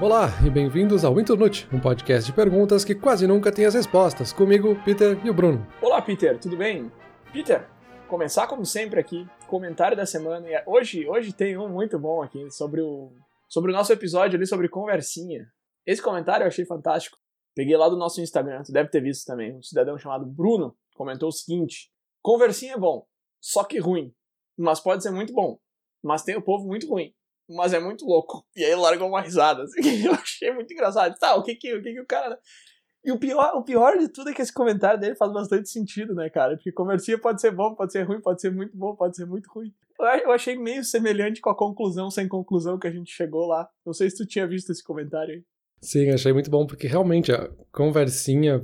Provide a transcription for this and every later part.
Olá e bem-vindos ao Internute, um podcast de perguntas que quase nunca tem as respostas. Comigo, Peter e o Bruno. Olá, Peter, tudo bem? Peter, começar como sempre aqui, comentário da semana. E hoje, hoje tem um muito bom aqui sobre o, sobre o nosso episódio ali sobre conversinha. Esse comentário eu achei fantástico. Peguei lá do nosso Instagram, tu deve ter visto também. Um cidadão chamado Bruno comentou o seguinte: Conversinha é bom, só que ruim. Mas pode ser muito bom. Mas tem o povo muito ruim. Mas é muito louco. E aí largou uma risada. Assim, eu achei muito engraçado. Tá, o que que o, que que o cara. E o pior, o pior de tudo é que esse comentário dele faz bastante sentido, né, cara? Porque conversinha pode ser bom, pode ser ruim, pode ser muito bom, pode ser muito ruim. Eu achei meio semelhante com a conclusão sem conclusão que a gente chegou lá. Não sei se tu tinha visto esse comentário aí. Sim, achei muito bom, porque realmente a conversinha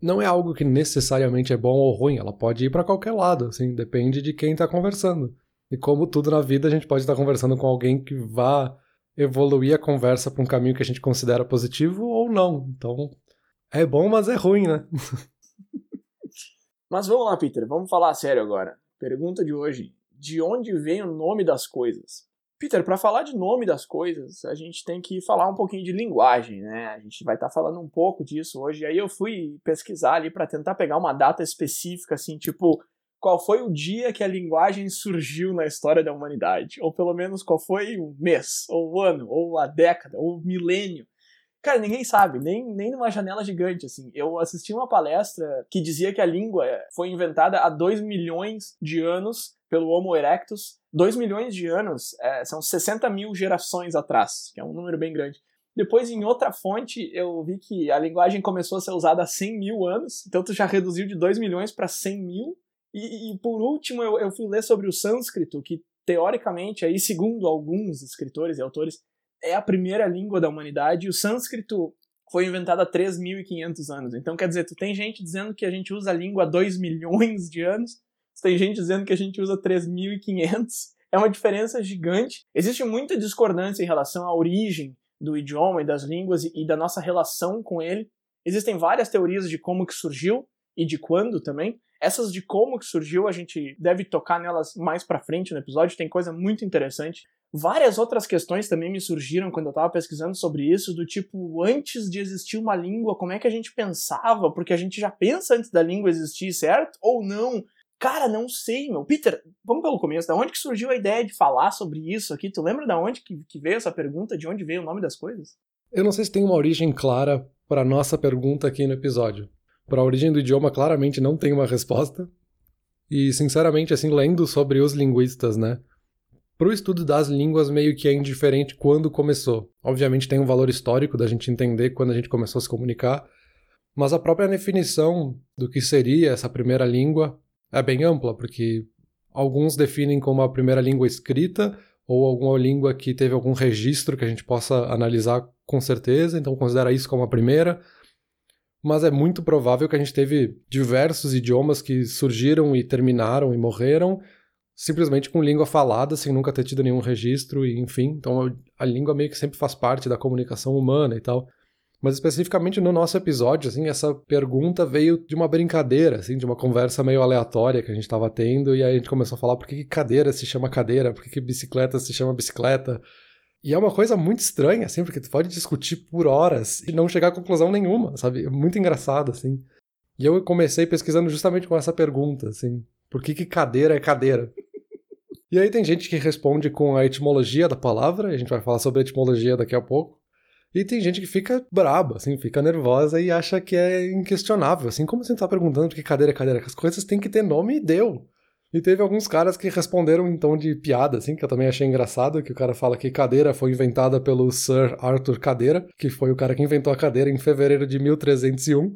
não é algo que necessariamente é bom ou ruim, ela pode ir para qualquer lado, assim, depende de quem tá conversando. E como tudo na vida, a gente pode estar conversando com alguém que vá evoluir a conversa para um caminho que a gente considera positivo ou não. Então, é bom, mas é ruim, né? mas vamos lá, Peter, vamos falar sério agora. Pergunta de hoje: de onde vem o nome das coisas? Peter, para falar de nome das coisas, a gente tem que falar um pouquinho de linguagem, né? A gente vai estar tá falando um pouco disso hoje. Aí eu fui pesquisar ali para tentar pegar uma data específica, assim, tipo, qual foi o dia que a linguagem surgiu na história da humanidade? Ou pelo menos qual foi o mês, ou o ano, ou a década, ou o milênio. Cara, ninguém sabe, nem, nem numa janela gigante, assim. Eu assisti uma palestra que dizia que a língua foi inventada há 2 milhões de anos pelo Homo erectus. 2 milhões de anos é, são 60 mil gerações atrás, que é um número bem grande. Depois, em outra fonte, eu vi que a linguagem começou a ser usada há 100 mil anos, então tu já reduziu de 2 milhões para 100 mil. E, e, por último, eu, eu fui ler sobre o sânscrito, que teoricamente, aí, segundo alguns escritores e autores, é a primeira língua da humanidade. E o sânscrito foi inventado há 3.500 anos. Então, quer dizer, tu tem gente dizendo que a gente usa a língua há 2 milhões de anos, tem gente dizendo que a gente usa 3.500. É uma diferença gigante. Existe muita discordância em relação à origem do idioma e das línguas e da nossa relação com ele. Existem várias teorias de como que surgiu e de quando também. Essas de como que surgiu, a gente deve tocar nelas mais para frente no episódio, tem coisa muito interessante. Várias outras questões também me surgiram quando eu estava pesquisando sobre isso, do tipo, antes de existir uma língua, como é que a gente pensava? Porque a gente já pensa antes da língua existir, certo? Ou não? Cara, não sei, meu. Peter, vamos pelo começo. Da onde que surgiu a ideia de falar sobre isso aqui? Tu lembra da onde que, que veio essa pergunta? De onde veio o nome das coisas? Eu não sei se tem uma origem clara para nossa pergunta aqui no episódio. Para a origem do idioma, claramente não tem uma resposta. E, sinceramente, assim, lendo sobre os linguistas, né? Para o estudo das línguas, meio que é indiferente quando começou. Obviamente tem um valor histórico da gente entender quando a gente começou a se comunicar, mas a própria definição do que seria essa primeira língua é bem ampla, porque alguns definem como a primeira língua escrita ou alguma língua que teve algum registro que a gente possa analisar com certeza, então considera isso como a primeira. Mas é muito provável que a gente teve diversos idiomas que surgiram e terminaram e morreram simplesmente com língua falada, sem nunca ter tido nenhum registro, e enfim. Então a língua meio que sempre faz parte da comunicação humana e tal. Mas especificamente no nosso episódio, assim, essa pergunta veio de uma brincadeira, assim, de uma conversa meio aleatória que a gente estava tendo, e aí a gente começou a falar por que, cadeira se chama cadeira, por que, bicicleta se chama bicicleta. E é uma coisa muito estranha, assim, porque tu pode discutir por horas e não chegar a conclusão nenhuma, sabe? É muito engraçado, assim. E eu comecei pesquisando justamente com essa pergunta, assim, por que, que cadeira é cadeira? E aí tem gente que responde com a etimologia da palavra, a gente vai falar sobre a etimologia daqui a pouco. E tem gente que fica braba, assim, fica nervosa e acha que é inquestionável. Assim, como você tá perguntando por que cadeira é cadeira? As coisas têm que ter nome e deu. E teve alguns caras que responderam em tom de piada, assim, que eu também achei engraçado, que o cara fala que cadeira foi inventada pelo Sir Arthur Cadeira, que foi o cara que inventou a cadeira em fevereiro de 1301.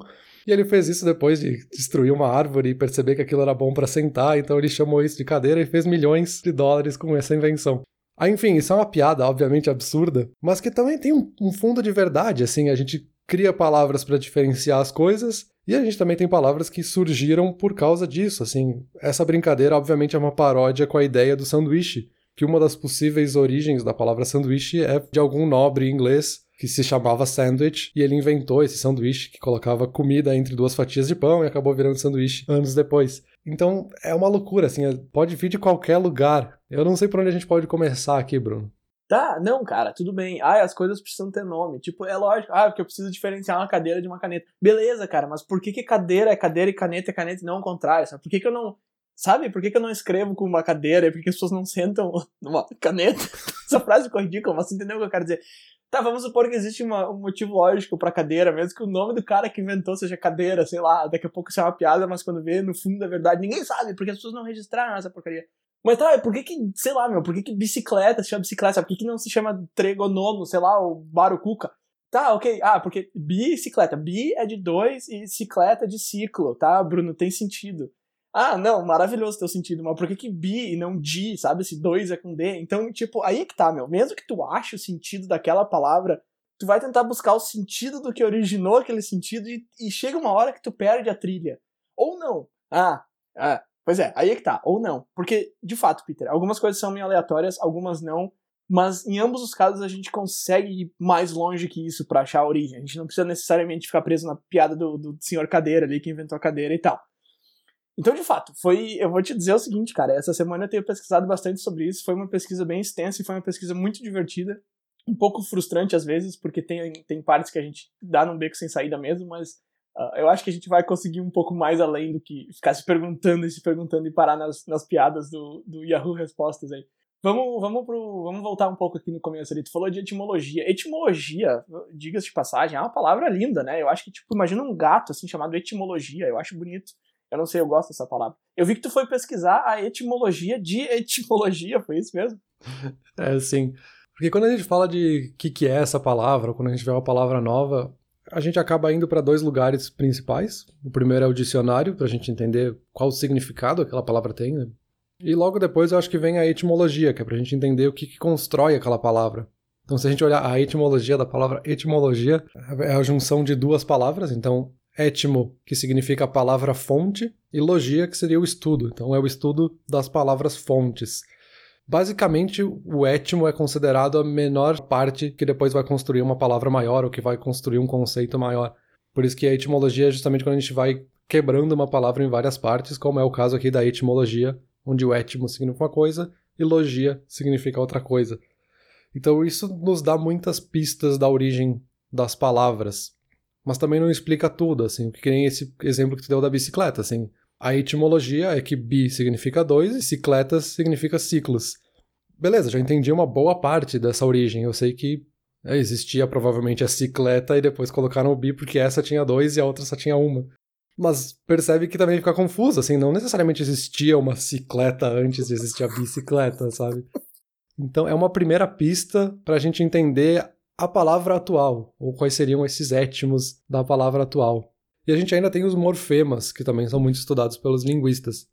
E ele fez isso depois de destruir uma árvore e perceber que aquilo era bom para sentar, então ele chamou isso de cadeira e fez milhões de dólares com essa invenção. Ah, enfim, isso é uma piada, obviamente absurda, mas que também tem um, um fundo de verdade, assim, a gente cria palavras para diferenciar as coisas e a gente também tem palavras que surgiram por causa disso, assim. Essa brincadeira, obviamente, é uma paródia com a ideia do sanduíche, que uma das possíveis origens da palavra sanduíche é de algum nobre inglês que se chamava sandwich, e ele inventou esse sanduíche que colocava comida entre duas fatias de pão e acabou virando sanduíche anos depois. Então é uma loucura, assim, é, pode vir de qualquer lugar. Eu não sei por onde a gente pode começar aqui, Bruno. Tá, não, cara, tudo bem. Ah, as coisas precisam ter nome. Tipo, é lógico. Ah, porque eu preciso diferenciar uma cadeira de uma caneta. Beleza, cara, mas por que, que cadeira é cadeira e caneta é caneta e não o contrário? Sabe? Por que, que eu não. Sabe? Por que, que eu não escrevo com uma cadeira e por que as pessoas não sentam numa caneta? Essa frase ficou ridícula, mas você entendeu o que eu quero dizer? Tá, vamos supor que existe uma, um motivo lógico pra cadeira, mesmo que o nome do cara que inventou seja cadeira, sei lá, daqui a pouco isso é uma piada, mas quando vê no fundo da verdade, ninguém sabe, porque as pessoas não registraram essa porcaria. Mas tá, por que que, sei lá, meu, por que que bicicleta se chama bicicleta? Por que que não se chama tregonomo, sei lá, o barucuca? Tá, ok. Ah, porque bicicleta. Bi é de dois e cicleta é de ciclo, tá, Bruno? Tem sentido. Ah, não, maravilhoso teu sentido, mas por que que bi e não di, sabe? Se dois é com D. Então, tipo, aí que tá, meu. Mesmo que tu ache o sentido daquela palavra, tu vai tentar buscar o sentido do que originou aquele sentido e, e chega uma hora que tu perde a trilha. Ou não. Ah, ah, Pois é, aí é que tá, ou não. Porque, de fato, Peter, algumas coisas são meio aleatórias, algumas não, mas em ambos os casos a gente consegue ir mais longe que isso para achar a origem. A gente não precisa necessariamente ficar preso na piada do, do senhor cadeira ali que inventou a cadeira e tal. Então, de fato, foi. Eu vou te dizer o seguinte, cara. Essa semana eu tenho pesquisado bastante sobre isso. Foi uma pesquisa bem extensa e foi uma pesquisa muito divertida. Um pouco frustrante às vezes, porque tem, tem partes que a gente dá num beco sem saída mesmo, mas eu acho que a gente vai conseguir um pouco mais além do que ficar se perguntando e se perguntando e parar nas, nas piadas do, do Yahoo Respostas aí. Vamos, vamos, pro, vamos voltar um pouco aqui no começo ali. Tu falou de etimologia. Etimologia, diga-se de passagem, é uma palavra linda, né? Eu acho que, tipo, imagina um gato, assim, chamado etimologia. Eu acho bonito. Eu não sei, eu gosto dessa palavra. Eu vi que tu foi pesquisar a etimologia de etimologia, foi isso mesmo? É, sim. Porque quando a gente fala de o que, que é essa palavra, quando a gente vê uma palavra nova, a gente acaba indo para dois lugares principais. O primeiro é o dicionário, para a gente entender qual significado aquela palavra tem. Né? E logo depois eu acho que vem a etimologia, que é para a gente entender o que, que constrói aquela palavra. Então, se a gente olhar a etimologia da palavra etimologia, é a junção de duas palavras. Então, etimo, que significa a palavra fonte, e logia, que seria o estudo. Então, é o estudo das palavras fontes. Basicamente, o étimo é considerado a menor parte que depois vai construir uma palavra maior ou que vai construir um conceito maior. Por isso que a etimologia é justamente quando a gente vai quebrando uma palavra em várias partes, como é o caso aqui da etimologia, onde o étimo significa uma coisa e logia significa outra coisa. Então isso nos dá muitas pistas da origem das palavras, mas também não explica tudo, assim, que nem esse exemplo que tu deu da bicicleta, assim. A etimologia é que bi significa dois e cicletas significa ciclos. Beleza, já entendi uma boa parte dessa origem. Eu sei que é, existia provavelmente a cicleta e depois colocaram o bi porque essa tinha dois e a outra só tinha uma. Mas percebe que também fica confuso, assim, não necessariamente existia uma cicleta antes de existir a bicicleta, sabe? Então é uma primeira pista para a gente entender a palavra atual, ou quais seriam esses étimos da palavra atual. E a gente ainda tem os morfemas, que também são muito estudados pelos linguistas,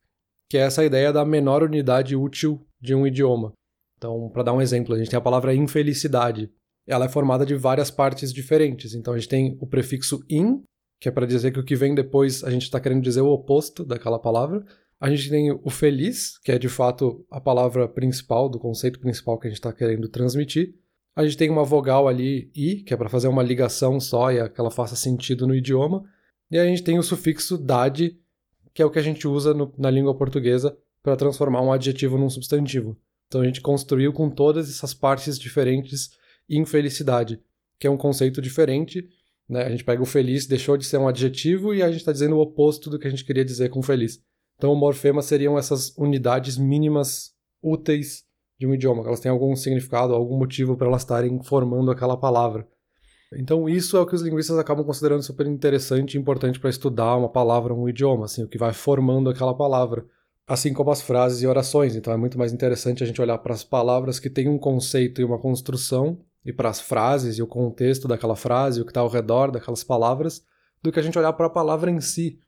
que é essa ideia da menor unidade útil de um idioma. Então, para dar um exemplo, a gente tem a palavra infelicidade. Ela é formada de várias partes diferentes. Então, a gente tem o prefixo in, que é para dizer que o que vem depois a gente está querendo dizer o oposto daquela palavra. A gente tem o feliz, que é de fato a palavra principal, do conceito principal que a gente está querendo transmitir. A gente tem uma vogal ali, i, que é para fazer uma ligação só e que ela faça sentido no idioma. E a gente tem o sufixo dade, que é o que a gente usa no, na língua portuguesa para transformar um adjetivo num substantivo. Então a gente construiu com todas essas partes diferentes infelicidade, que é um conceito diferente. Né? A gente pega o feliz, deixou de ser um adjetivo e a gente está dizendo o oposto do que a gente queria dizer com feliz. Então o morfema seriam essas unidades mínimas úteis de um idioma, que elas têm algum significado, algum motivo para elas estarem formando aquela palavra. Então isso é o que os linguistas acabam considerando super interessante e importante para estudar uma palavra, um idioma, assim, o que vai formando aquela palavra. Assim como as frases e orações, então é muito mais interessante a gente olhar para as palavras que têm um conceito e uma construção, e para as frases e o contexto daquela frase, o que está ao redor daquelas palavras, do que a gente olhar para a palavra em si.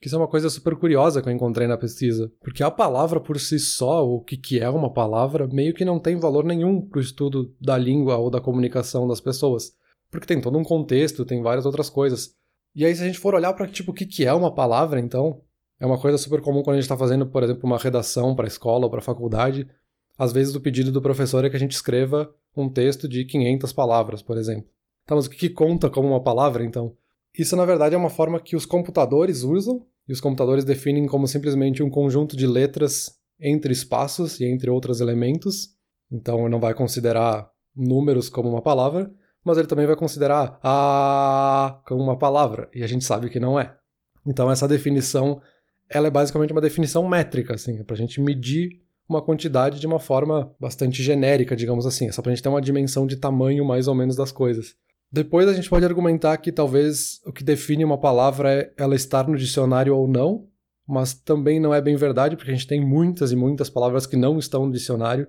Que isso é uma coisa super curiosa que eu encontrei na pesquisa. Porque a palavra por si só, o que, que é uma palavra, meio que não tem valor nenhum para o estudo da língua ou da comunicação das pessoas porque tem todo um contexto, tem várias outras coisas. E aí, se a gente for olhar para tipo, o que, que é uma palavra, então, é uma coisa super comum quando a gente está fazendo, por exemplo, uma redação para a escola ou para a faculdade. Às vezes, o pedido do professor é que a gente escreva um texto de 500 palavras, por exemplo. Tá, mas o que, que conta como uma palavra, então? Isso, na verdade, é uma forma que os computadores usam, e os computadores definem como simplesmente um conjunto de letras entre espaços e entre outros elementos. Então, não vai considerar números como uma palavra, mas ele também vai considerar a como uma palavra, e a gente sabe que não é. Então essa definição, ela é basicamente uma definição métrica, assim, é para a gente medir uma quantidade de uma forma bastante genérica, digamos assim, é só para a gente ter uma dimensão de tamanho mais ou menos das coisas. Depois a gente pode argumentar que talvez o que define uma palavra é ela estar no dicionário ou não, mas também não é bem verdade, porque a gente tem muitas e muitas palavras que não estão no dicionário,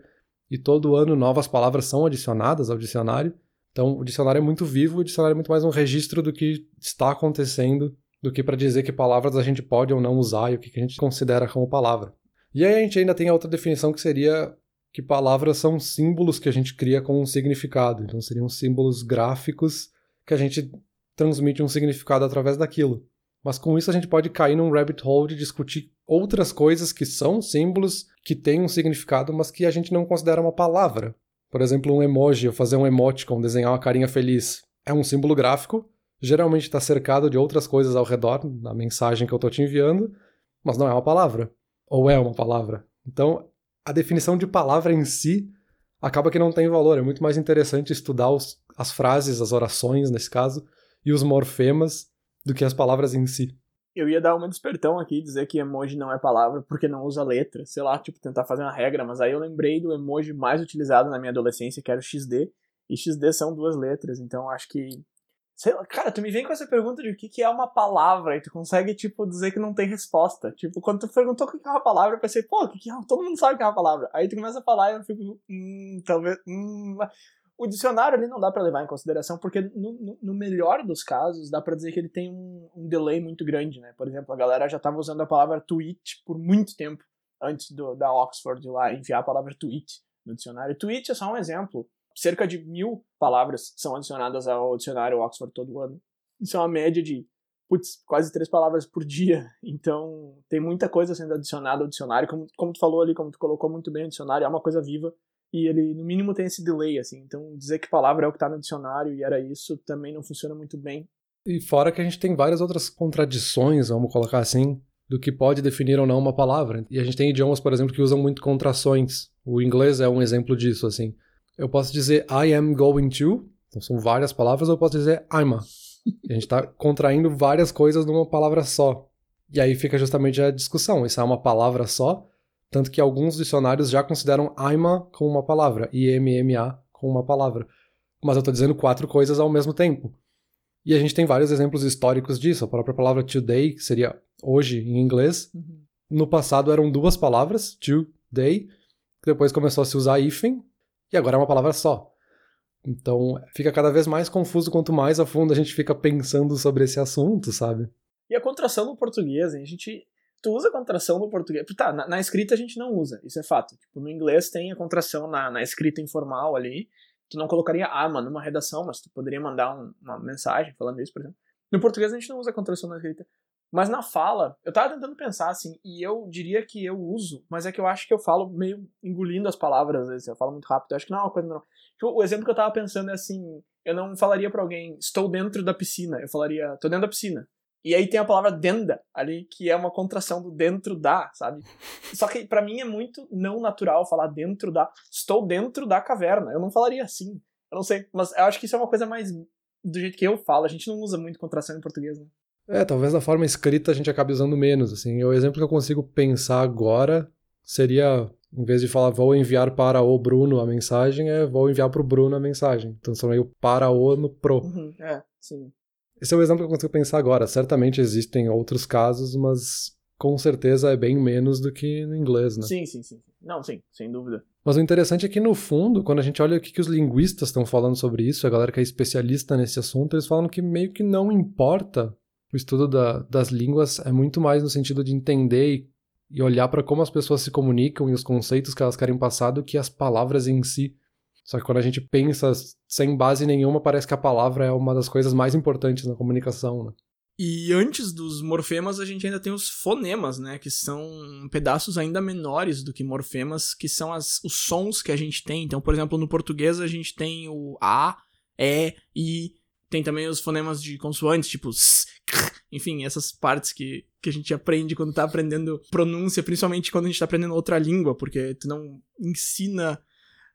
e todo ano novas palavras são adicionadas ao dicionário. Então o dicionário é muito vivo, o dicionário é muito mais um registro do que está acontecendo do que para dizer que palavras a gente pode ou não usar e o que a gente considera como palavra. E aí a gente ainda tem a outra definição que seria que palavras são símbolos que a gente cria com um significado. Então seriam símbolos gráficos que a gente transmite um significado através daquilo. Mas com isso a gente pode cair num rabbit hole de discutir outras coisas que são símbolos, que têm um significado, mas que a gente não considera uma palavra. Por exemplo, um emoji, ou fazer um emoticon, desenhar uma carinha feliz. É um símbolo gráfico, geralmente está cercado de outras coisas ao redor, na mensagem que eu estou te enviando, mas não é uma palavra. Ou é uma palavra. Então, a definição de palavra em si acaba que não tem valor. É muito mais interessante estudar os, as frases, as orações, nesse caso, e os morfemas, do que as palavras em si. Eu ia dar uma despertão aqui, dizer que emoji não é palavra porque não usa letra. Sei lá, tipo, tentar fazer uma regra, mas aí eu lembrei do emoji mais utilizado na minha adolescência, que era o XD. E XD são duas letras, então acho que Sei lá, cara, tu me vem com essa pergunta de o que, que é uma palavra e tu consegue, tipo, dizer que não tem resposta. Tipo, quando tu perguntou o que é uma palavra, eu pensei, pô, o que, que é? Todo mundo sabe o que é uma palavra. Aí tu começa a falar e eu fico, hum, talvez, hum. O dicionário ali não dá para levar em consideração, porque no, no, melhor dos casos, dá para dizer que ele tem um, um, delay muito grande, né? Por exemplo, a galera já tava usando a palavra tweet por muito tempo, antes do, da Oxford lá enviar a palavra tweet no dicionário. Tweet é só um exemplo cerca de mil palavras são adicionadas ao dicionário Oxford todo ano. Isso é uma média de, putz, quase três palavras por dia. Então, tem muita coisa sendo adicionada ao dicionário. Como, como tu falou ali, como tu colocou muito bem o dicionário, é uma coisa viva. E ele, no mínimo, tem esse delay, assim. Então, dizer que palavra é o que está no dicionário e era isso também não funciona muito bem. E fora que a gente tem várias outras contradições, vamos colocar assim, do que pode definir ou não uma palavra. E a gente tem idiomas, por exemplo, que usam muito contrações. O inglês é um exemplo disso, assim. Eu posso dizer I am going to, então são várias palavras, ou eu posso dizer I'm a. a gente está contraindo várias coisas numa palavra só. E aí fica justamente a discussão. Isso é uma palavra só, tanto que alguns dicionários já consideram IMA como uma palavra, IMMA como uma palavra. Mas eu estou dizendo quatro coisas ao mesmo tempo. E a gente tem vários exemplos históricos disso. A própria palavra today, que seria hoje em inglês, uhum. no passado eram duas palavras, today, que depois começou a se usar hífen, e agora é uma palavra só. Então fica cada vez mais confuso quanto mais a fundo a gente fica pensando sobre esse assunto, sabe? E a contração no português, a gente. Tu usa contração no português. Tá, na, na, escrita a gente não usa, isso é fato. Tipo, no inglês tem a contração na, na escrita informal ali. Tu não colocaria ama numa redação, mas tu poderia mandar um, uma mensagem falando isso, por exemplo. No português a gente não usa contração na escrita. Mas na fala, eu tava tentando pensar assim, e eu diria que eu uso, mas é que eu acho que eu falo meio engolindo as palavras, às vezes, eu falo muito rápido. Eu acho que não é uma coisa não. Tipo, o exemplo que eu tava pensando é assim, eu não falaria para alguém, estou dentro da piscina, eu falaria, tô dentro da piscina. E aí tem a palavra denda ali, que é uma contração do dentro da, sabe? Só que para mim é muito não natural falar dentro da, estou dentro da caverna. Eu não falaria assim. Eu não sei, mas eu acho que isso é uma coisa mais do jeito que eu falo. A gente não usa muito contração em português, né? É, talvez da forma escrita a gente acabe usando menos, assim. O exemplo que eu consigo pensar agora seria, em vez de falar vou enviar para o Bruno a mensagem, é vou enviar para o Bruno a mensagem. Então transformei o para o no pro. Uhum, é, sim. Esse é o exemplo que eu consigo pensar agora. Certamente existem outros casos, mas com certeza é bem menos do que no inglês, né? Sim, sim, sim. Não, sim, sem dúvida. Mas o interessante é que, no fundo, quando a gente olha o que, que os linguistas estão falando sobre isso, a galera que é especialista nesse assunto, eles falam que meio que não importa o estudo da, das línguas é muito mais no sentido de entender e, e olhar para como as pessoas se comunicam e os conceitos que elas querem passar do que as palavras em si. Só que quando a gente pensa sem base nenhuma, parece que a palavra é uma das coisas mais importantes na comunicação, né? E antes dos morfemas, a gente ainda tem os fonemas, né? Que são pedaços ainda menores do que morfemas, que são as, os sons que a gente tem. Então, por exemplo, no português a gente tem o A, E, I, tem também os fonemas de consoantes, tipo s, enfim, essas partes que, que a gente aprende quando tá aprendendo pronúncia, principalmente quando a gente tá aprendendo outra língua, porque tu não ensina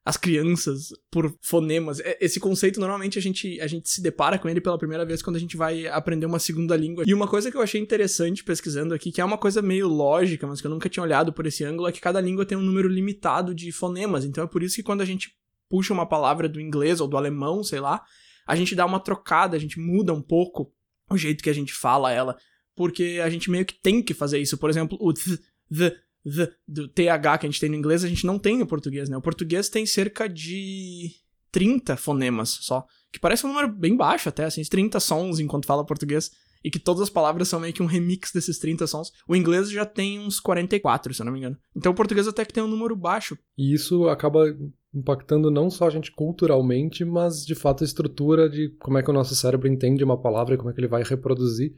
as crianças por fonemas. É, esse conceito normalmente a gente, a gente se depara com ele pela primeira vez quando a gente vai aprender uma segunda língua. E uma coisa que eu achei interessante pesquisando aqui, que é uma coisa meio lógica, mas que eu nunca tinha olhado por esse ângulo, é que cada língua tem um número limitado de fonemas. Então é por isso que quando a gente puxa uma palavra do inglês ou do alemão, sei lá, a gente dá uma trocada, a gente muda um pouco o jeito que a gente fala ela, porque a gente meio que tem que fazer isso. Por exemplo, o th, the, the, do TH que a gente tem no inglês, a gente não tem no português, né? O português tem cerca de 30 fonemas só, que parece um número bem baixo até, assim, 30 sons enquanto fala português, e que todas as palavras são meio que um remix desses 30 sons. O inglês já tem uns 44, se eu não me engano. Então o português até que tem um número baixo. E isso acaba impactando não só a gente culturalmente, mas de fato a estrutura de como é que o nosso cérebro entende uma palavra e como é que ele vai reproduzir.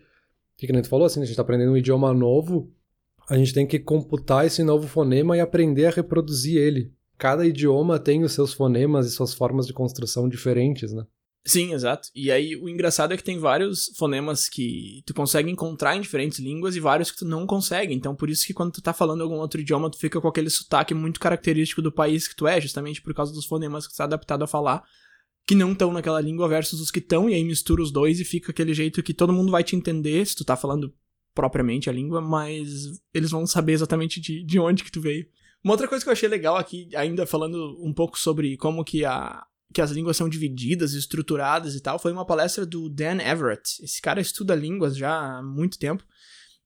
Que, que a gente falou assim, a gente está aprendendo um idioma novo, a gente tem que computar esse novo fonema e aprender a reproduzir ele. Cada idioma tem os seus fonemas e suas formas de construção diferentes, né? Sim, exato. E aí o engraçado é que tem vários fonemas que tu consegue encontrar em diferentes línguas e vários que tu não consegue. Então por isso que quando tu tá falando algum outro idioma, tu fica com aquele sotaque muito característico do país que tu é, justamente por causa dos fonemas que tu tá adaptado a falar, que não estão naquela língua versus os que estão, e aí mistura os dois e fica aquele jeito que todo mundo vai te entender se tu tá falando propriamente a língua, mas eles vão saber exatamente de, de onde que tu veio. Uma outra coisa que eu achei legal aqui, ainda falando um pouco sobre como que, a, que as línguas são divididas, estruturadas e tal, foi uma palestra do Dan Everett. Esse cara estuda línguas já há muito tempo,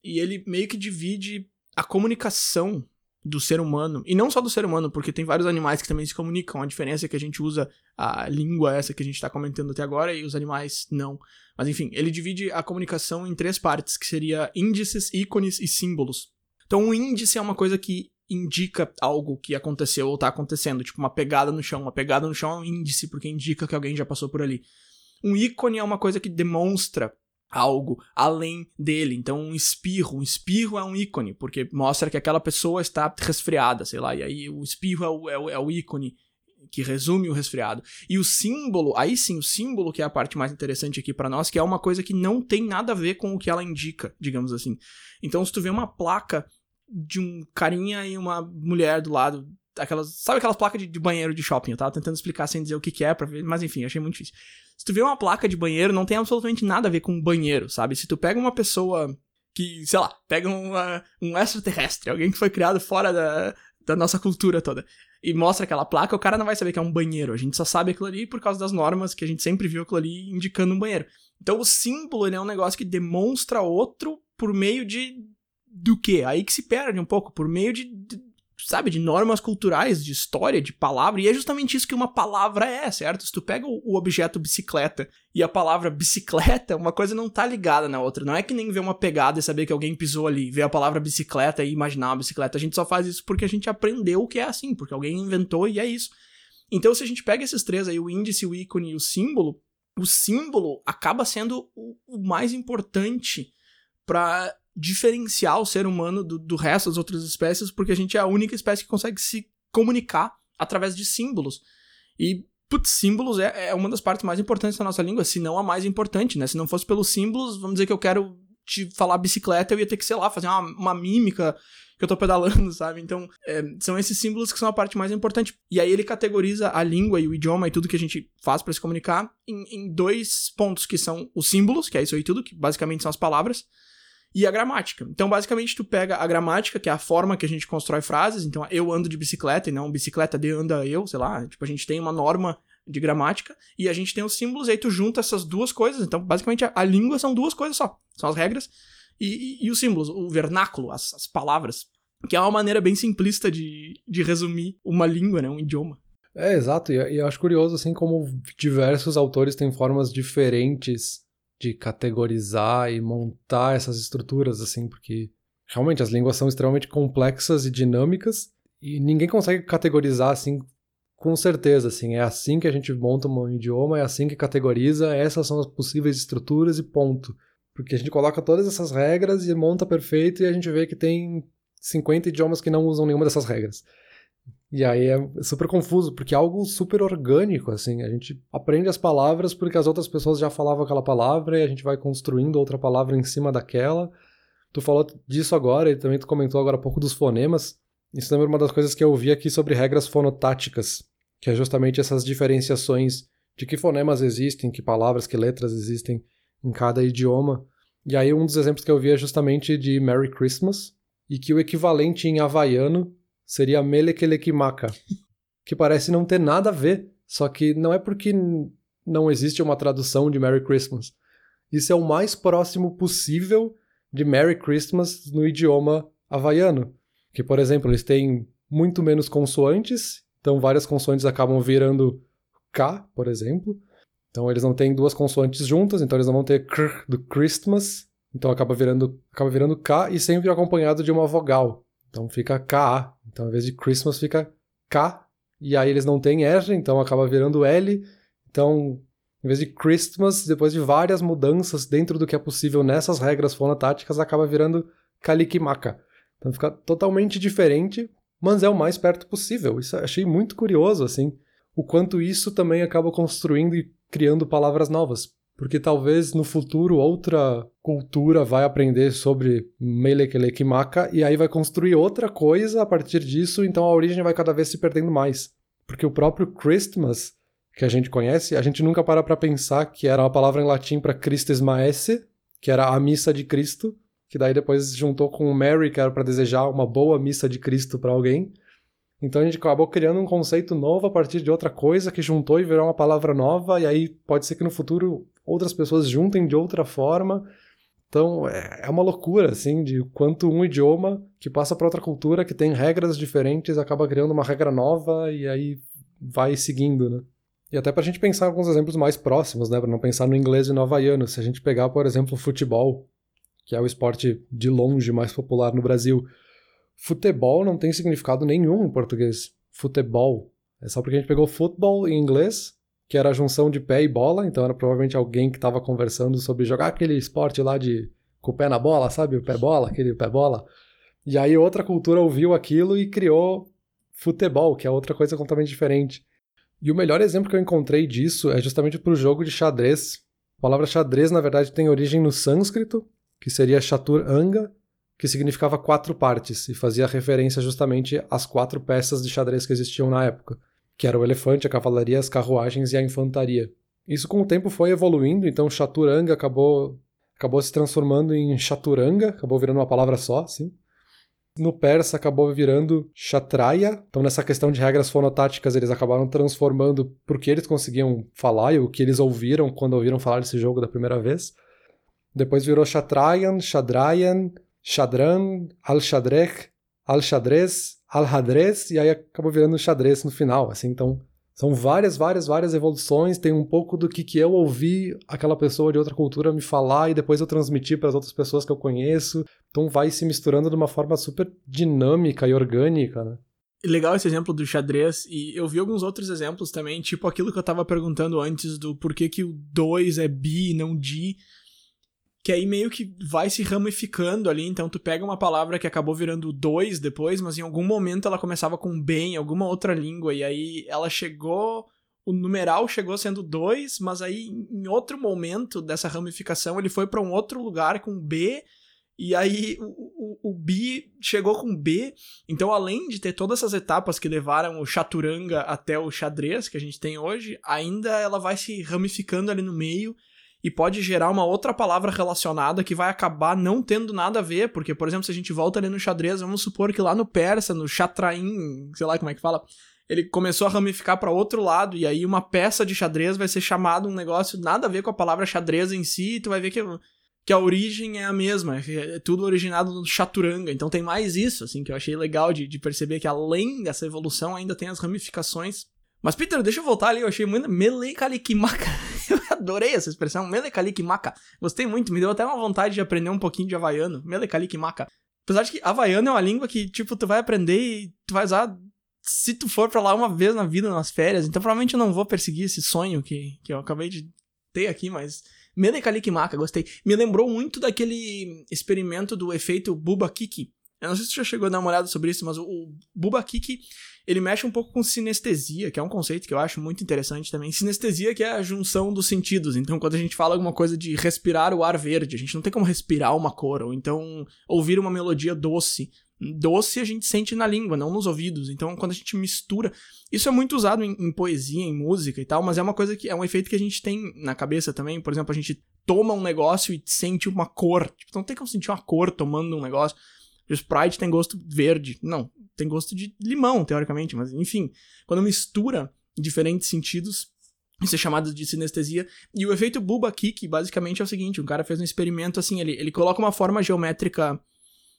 e ele meio que divide a comunicação do ser humano, e não só do ser humano, porque tem vários animais que também se comunicam. A diferença é que a gente usa a língua essa que a gente está comentando até agora e os animais não. Mas enfim, ele divide a comunicação em três partes, que seria índices, ícones e símbolos. Então, um índice é uma coisa que indica algo que aconteceu ou está acontecendo, tipo uma pegada no chão. Uma pegada no chão é um índice porque indica que alguém já passou por ali. Um ícone é uma coisa que demonstra algo além dele. Então, um espirro, um espirro é um ícone, porque mostra que aquela pessoa está resfriada, sei lá, e aí o espirro é o, é o, é o ícone que resume o resfriado. E o símbolo, aí sim, o símbolo que é a parte mais interessante aqui para nós, que é uma coisa que não tem nada a ver com o que ela indica, digamos assim. Então, se tu vê uma placa de um carinha e uma mulher do lado, aquelas, sabe aquelas placas de, de banheiro de shopping? Eu tava tentando explicar sem dizer o que que é, pra ver, mas enfim, achei muito difícil. Se tu vê uma placa de banheiro, não tem absolutamente nada a ver com banheiro, sabe? Se tu pega uma pessoa que, sei lá, pega uma, um extraterrestre, alguém que foi criado fora da, da nossa cultura toda, e mostra aquela placa, o cara não vai saber que é um banheiro. A gente só sabe aquilo ali por causa das normas que a gente sempre viu aquilo ali indicando um banheiro. Então o símbolo é um negócio que demonstra outro por meio de. do quê? Aí que se perde um pouco, por meio de, de sabe, de normas culturais, de história, de palavra, e é justamente isso que uma palavra é, certo? Se tu pega o, objeto bicicleta e a palavra bicicleta, uma coisa não tá ligada na outra. Não é que nem ver uma pegada e saber que alguém pisou ali, ver a palavra bicicleta e imaginar uma bicicleta. A gente só faz isso porque a gente aprendeu que é assim, porque alguém inventou e é isso. Então, se a gente pega esses três aí, o índice, o ícone e o símbolo, o símbolo acaba sendo o, o mais importante para diferenciar o ser humano do, do resto das outras espécies, porque a gente é a única espécie que consegue se comunicar através de símbolos. E, putz, símbolos é, é uma das partes mais importantes da nossa língua, se não a mais importante, né? Se não fosse pelos símbolos, vamos dizer que eu quero te falar bicicleta, eu ia ter que, sei lá, fazer uma, uma mímica que eu tô pedalando, sabe? Então, é, são esses símbolos que são a parte mais importante. E aí ele categoriza a língua e o idioma e tudo que a gente faz para se comunicar em, em dois pontos, que são os símbolos, que é isso aí tudo, que basicamente são as palavras, e a gramática. Então, basicamente, tu pega a gramática, que é a forma que a gente constrói frases. Então, eu ando de bicicleta e não bicicleta de anda eu, sei lá. Tipo, a gente tem uma norma de gramática e a gente tem os símbolos, e aí tu junta essas duas coisas. Então, basicamente, a, a língua são duas coisas só. São as regras e, e, e os símbolos, o vernáculo, as, as, palavras. Que é uma maneira bem simplista de, de resumir uma língua, né? Um idioma. É, exato. E, e eu acho curioso, assim, como diversos autores têm formas diferentes de categorizar e montar essas estruturas, assim, porque realmente as línguas são extremamente complexas e dinâmicas e ninguém consegue categorizar assim com certeza, assim, é assim que a gente monta um idioma, é assim que categoriza, essas são as possíveis estruturas e ponto. Porque a gente coloca todas essas regras e monta perfeito e a gente vê que tem 50 idiomas que não usam nenhuma dessas regras. E aí é super confuso, porque é algo super orgânico, assim. A gente aprende as palavras porque as outras pessoas já falavam aquela palavra e a gente vai construindo outra palavra em cima daquela. Tu falou disso agora e também tu comentou agora há pouco dos fonemas. Isso lembra uma das coisas que eu vi aqui sobre regras fonotáticas, que é justamente essas diferenciações de que fonemas existem, que palavras, que letras existem em cada idioma. E aí um dos exemplos que eu vi é justamente de Merry Christmas, e que o equivalente em havaiano seria Melekelekimaka, que parece não ter nada a ver, só que não é porque não existe uma tradução de Merry Christmas. Isso é o mais próximo possível de Merry Christmas no idioma havaiano. Que, por exemplo, eles têm muito menos consoantes, então várias consoantes acabam virando K, por exemplo. Então eles não têm duas consoantes juntas, então eles não vão ter Kr do Christmas, então acaba virando, acaba virando K e sempre acompanhado de uma vogal. Então fica K. Então em vez de Christmas fica K, e aí eles não têm R, então acaba virando L. Então, em vez de Christmas, depois de várias mudanças dentro do que é possível nessas regras fonotáticas, acaba virando Kalikimaka. Então fica totalmente diferente, mas é o mais perto possível. Isso achei muito curioso, assim, o quanto isso também acaba construindo e criando palavras novas. Porque talvez no futuro outra cultura vai aprender sobre Melekelekimaka e aí vai construir outra coisa a partir disso, então a origem vai cada vez se perdendo mais. Porque o próprio Christmas, que a gente conhece, a gente nunca para para pensar que era uma palavra em latim para Christes Maesse, que era a missa de Cristo, que daí depois juntou com Mary, que era para desejar uma boa missa de Cristo para alguém. Então a gente acabou criando um conceito novo a partir de outra coisa que juntou e virou uma palavra nova, e aí pode ser que no futuro outras pessoas juntem de outra forma. Então é, é uma loucura, assim, de quanto um idioma que passa para outra cultura, que tem regras diferentes, acaba criando uma regra nova e aí vai seguindo, né? E até para a gente pensar alguns exemplos mais próximos, né? Para não pensar no inglês e no havaiano. Se a gente pegar, por exemplo, o futebol, que é o esporte de longe mais popular no Brasil. Futebol não tem significado nenhum em português. Futebol. É só porque a gente pegou futebol em inglês, que era a junção de pé e bola, então era provavelmente alguém que estava conversando sobre jogar aquele esporte lá de com o pé na bola, sabe? O pé bola, aquele pé bola. E aí outra cultura ouviu aquilo e criou futebol, que é outra coisa completamente diferente. E o melhor exemplo que eu encontrei disso é justamente para o jogo de xadrez. A palavra xadrez, na verdade, tem origem no sânscrito que seria Chatur Anga, que significava quatro partes e fazia referência justamente às quatro peças de xadrez que existiam na época, que era o elefante, a cavalaria, as carruagens e a infantaria. Isso com o tempo foi evoluindo, então Chaturanga acabou acabou se transformando em Chaturanga, acabou virando uma palavra só, sim. No persa acabou virando Chatraya, então nessa questão de regras fonotáticas eles acabaram transformando porque eles conseguiam falar e o que eles ouviram quando ouviram falar desse jogo da primeira vez. Depois virou Shatrayan, Shadrayan, Shadran, Al-Shadrech, Al-Shadrez, Al-Hadrez, e aí acabou virando xadrez no final, assim, então são várias, várias, várias evoluções, tem um pouco do que, que eu ouvi aquela pessoa de outra cultura me falar e depois eu transmitir para as outras pessoas que eu conheço, então vai se misturando de uma forma super dinâmica e orgânica, né? Legal esse exemplo do xadrez, e eu vi alguns outros exemplos também, tipo aquilo que eu tava perguntando antes do porquê que o 2 é bi e não di, que aí meio que vai se ramificando ali, então tu pega uma palavra que acabou virando dois depois, mas em algum momento ela começava com B em alguma outra língua, e aí ela chegou, o numeral chegou sendo dois, mas aí em outro momento dessa ramificação ele foi para um outro lugar com B, e aí o, o, o chegou com B, então além de ter todas essas etapas que levaram o chaturanga até o xadrez que a gente tem hoje, ainda ela vai se ramificando ali no meio, e pode gerar uma outra palavra relacionada que vai acabar não tendo nada a ver, porque, por exemplo, se a gente volta ali no xadrez, vamos supor que lá no persa, no chatraim, sei lá como é que fala, ele começou a ramificar para outro lado, e aí uma peça de xadrez vai ser chamado um negócio nada a ver com a palavra xadrez em si, e tu vai ver que, que a origem é a mesma, é tudo originado no chaturanga, então tem mais isso, assim, que eu achei legal de, de perceber que além dessa evolução ainda tem as ramificações mas, Peter, deixa eu voltar ali, eu achei muito Melekalikimaka. Adorei essa expressão, Melekalikimaka. Gostei muito, me deu até uma vontade de aprender um pouquinho de havaiano, Melekalikimaka. Apesar de que havaiano é uma língua que, tipo, tu vai aprender e tu vai usar se tu for pra lá uma vez na vida, nas férias. Então, provavelmente eu não vou perseguir esse sonho que, que eu acabei de ter aqui, mas... Melekalikimaka, gostei. Me lembrou muito daquele experimento do efeito Buba Kiki. Eu não sei se você já chegou a dar uma olhada sobre isso, mas o, o Buba Kiki ele mexe um pouco com sinestesia, que é um conceito que eu acho muito interessante também. Sinestesia que é a junção dos sentidos. Então, quando a gente fala alguma coisa de respirar o ar verde, a gente não tem como respirar uma cor, ou então ouvir uma melodia doce. doce a gente sente na língua, não nos ouvidos. Então, quando a gente mistura. Isso é muito usado em, em, poesia, em música e tal, mas é uma coisa que é um efeito que a gente tem na cabeça também. Por exemplo, a gente toma um negócio e sente uma cor. Tipo, não tem como sentir uma cor tomando um negócio. O Sprite tem gosto verde. Não, tem gosto de limão, teoricamente, mas enfim. Quando mistura diferentes sentidos, isso é chamado de sinestesia. E o efeito Buba Kick, basicamente, é o seguinte: um cara fez um experimento assim, ele, ele coloca uma forma geométrica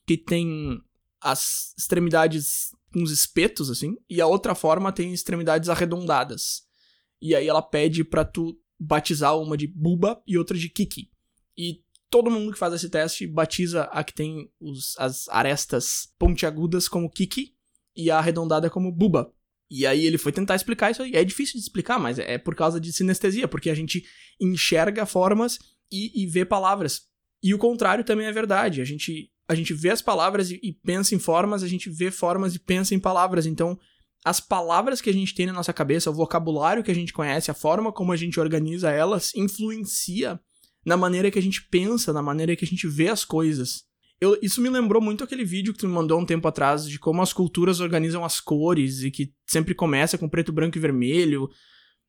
que tem as extremidades uns espetos, assim, e a outra forma tem extremidades arredondadas. E aí ela pede pra tu batizar uma de Buba e outra de Kiki. E todo mundo que faz esse teste batiza a que tem os, as arestas pontiagudas como Kiki e a arredondada como Buba. E aí ele foi tentar explicar isso aí. É difícil de explicar, mas é por causa de sinestesia, porque a gente enxerga formas e, e vê palavras. E o contrário também é verdade. A gente, a gente vê as palavras e, e pensa em formas, a gente vê formas e pensa em palavras. Então, as palavras que a gente tem na nossa cabeça, o vocabulário que a gente conhece, a forma como a gente organiza elas, influencia na maneira que a gente pensa, na maneira que a gente vê as coisas. Eu, isso me lembrou muito aquele vídeo que tu me mandou um tempo atrás de como as culturas organizam as cores e que sempre começa com preto, branco e vermelho.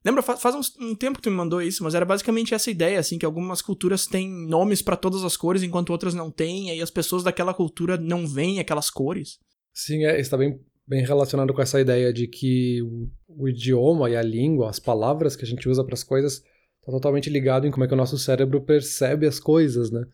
Lembra, faz, um, um, tempo que tu me mandou isso, mas era basicamente essa ideia, assim, que algumas culturas têm nomes para todas as cores, enquanto outras não têm, e aí as pessoas daquela cultura não veem aquelas cores. Sim, é, está bem, bem relacionado com essa ideia de que o, o idioma e a língua, as palavras que a gente usa para as coisas, está totalmente ligado em como é que o nosso cérebro percebe as coisas, né?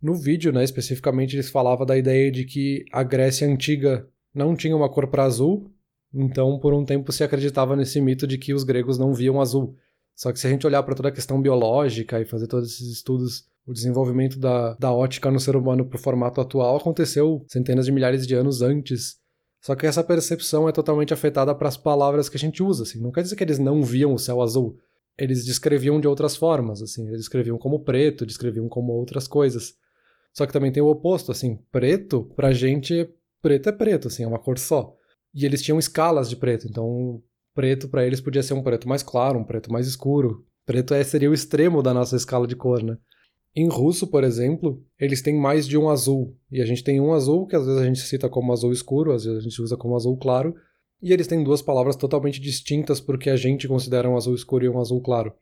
No vídeo, né, especificamente, eles falavam da ideia de que a Grécia antiga não tinha uma cor para azul, então por um tempo se acreditava nesse mito de que os gregos não viam azul. Só que se a gente olhar para toda a questão biológica e fazer todos esses estudos, o desenvolvimento da, da ótica no ser humano para o formato atual aconteceu centenas de milhares de anos antes. Só que essa percepção é totalmente afetada para as palavras que a gente usa. Assim. Não quer dizer que eles não viam o céu azul. Eles descreviam de outras formas. Assim. Eles descreviam como preto, descreviam como outras coisas. Só que também tem o oposto, assim, preto, pra gente, preto é preto, assim, é uma cor só. E eles tinham escalas de preto, então preto para eles podia ser um preto mais claro, um preto mais escuro. Preto é, seria o extremo da nossa escala de cor, né? Em russo, por exemplo, eles têm mais de um azul. E a gente tem um azul, que às vezes a gente cita como azul escuro, às vezes a gente usa como azul claro. E eles têm duas palavras totalmente distintas porque a gente considera um azul escuro e um azul claro.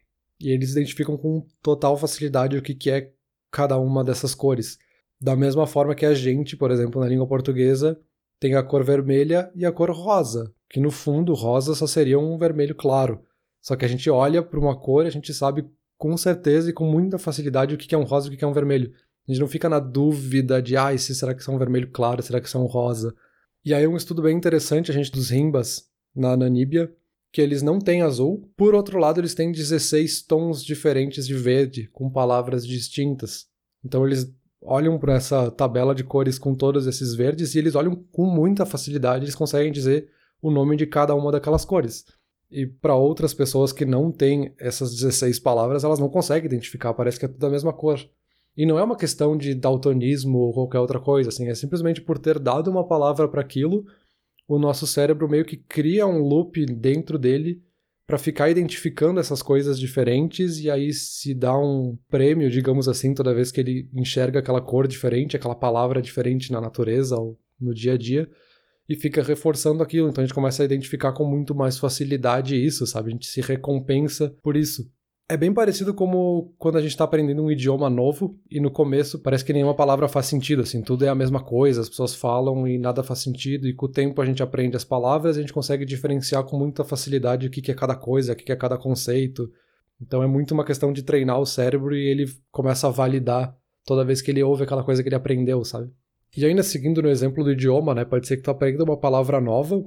E eles identificam com total facilidade o que, é cada uma dessas cores. Da mesma forma que a gente, por exemplo, na língua portuguesa, tem a cor vermelha e a cor rosa, que no fundo rosa só seria um vermelho claro. Só que a gente olha para uma cor e a gente sabe com certeza e com muita facilidade o que é um rosa e o que é um vermelho. A gente não fica na dúvida de, ah, esse será que são vermelho claro, será que são rosa. E aí um estudo bem interessante, a gente dos rimbas na Namíbia, que eles não têm azul. Por outro lado, eles têm 16 tons diferentes de verde, com palavras distintas. Então eles olham para essa tabela de cores com todos esses verdes e eles olham com muita facilidade, eles conseguem dizer o nome de cada uma daquelas cores. E para outras pessoas que não têm essas 16 palavras, elas não conseguem identificar, parece que é tudo a mesma cor. E não é uma questão de daltonismo ou qualquer outra coisa, assim, é simplesmente por ter dado uma palavra para aquilo, o nosso cérebro meio que cria um loop dentro dele para ficar identificando essas coisas diferentes e aí se dá um prêmio, digamos assim, toda vez que ele enxerga aquela cor diferente, aquela palavra diferente na natureza ou no dia a dia e fica reforçando aquilo. Então a gente começa a identificar com muito mais facilidade isso, sabe? A gente se recompensa por isso. É bem parecido como quando a gente está aprendendo um idioma novo e no começo parece que nenhuma palavra faz sentido, assim, tudo é a mesma coisa, as pessoas falam e nada faz sentido, e com o tempo a gente aprende as palavras e a gente consegue diferenciar com muita facilidade o que é cada coisa, o que é cada conceito. Então é muito uma questão de treinar o cérebro e ele começa a validar toda vez que ele ouve aquela coisa que ele aprendeu, sabe? E ainda seguindo no exemplo do idioma, né, pode ser que tu aprenda uma palavra nova,